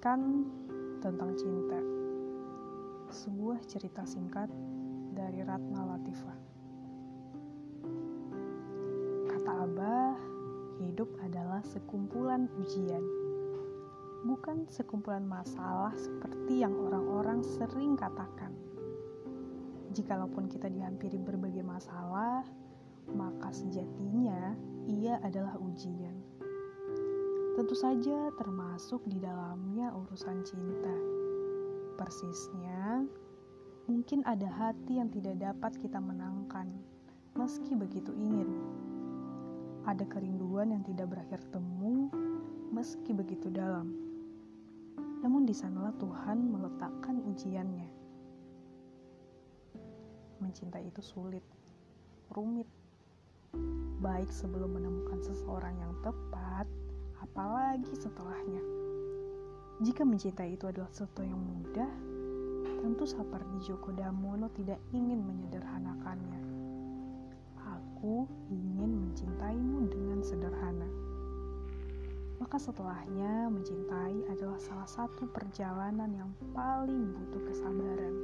mengingatkan tentang cinta. Sebuah cerita singkat dari Ratna Latifah. Kata Abah, hidup adalah sekumpulan ujian. Bukan sekumpulan masalah seperti yang orang-orang sering katakan. Jikalaupun kita dihampiri berbagai masalah, maka sejatinya ia adalah ujian tentu saja termasuk di dalamnya urusan cinta. Persisnya, mungkin ada hati yang tidak dapat kita menangkan, meski begitu ingin. Ada kerinduan yang tidak berakhir temu, meski begitu dalam. Namun di sanalah Tuhan meletakkan ujiannya. Mencintai itu sulit, rumit, baik sebelum menemukan seseorang yang tepat apalagi setelahnya. Jika mencintai itu adalah sesuatu yang mudah, tentu Sapardi Djoko Damono tidak ingin menyederhanakannya. Aku ingin mencintaimu dengan sederhana. Maka setelahnya mencintai adalah salah satu perjalanan yang paling butuh kesabaran.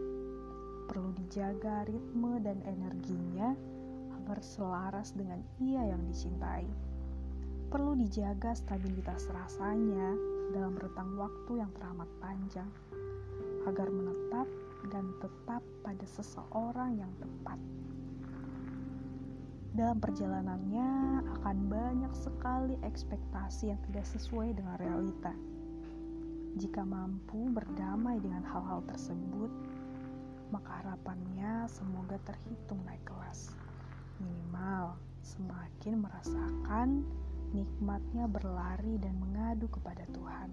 Perlu dijaga ritme dan energinya agar selaras dengan ia yang dicintai perlu dijaga stabilitas rasanya dalam rentang waktu yang teramat panjang agar menetap dan tetap pada seseorang yang tepat. Dalam perjalanannya akan banyak sekali ekspektasi yang tidak sesuai dengan realita. Jika mampu berdamai dengan hal-hal tersebut, maka harapannya semoga terhitung naik kelas. Minimal semakin merasakan nikmatnya berlari dan mengadu kepada Tuhan.